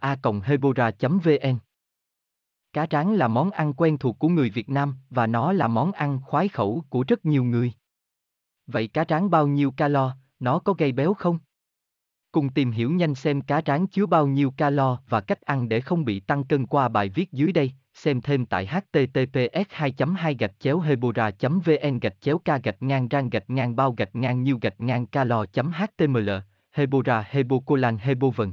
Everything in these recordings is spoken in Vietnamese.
a hebora vn Cá tráng là món ăn quen thuộc của người Việt Nam và nó là món ăn khoái khẩu của rất nhiều người. Vậy cá tráng bao nhiêu calo, nó có gây béo không? Cùng tìm hiểu nhanh xem cá tráng chứa bao nhiêu calo và cách ăn để không bị tăng cân qua bài viết dưới đây. Xem thêm tại https 2 2 gạch chéo hebora vn gạch chéo k gạch ngang rang gạch ngang bao gạch ngang nhiêu gạch ngang calo html hebora hebocolan hebovn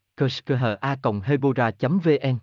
www.kershkha.hebora.vn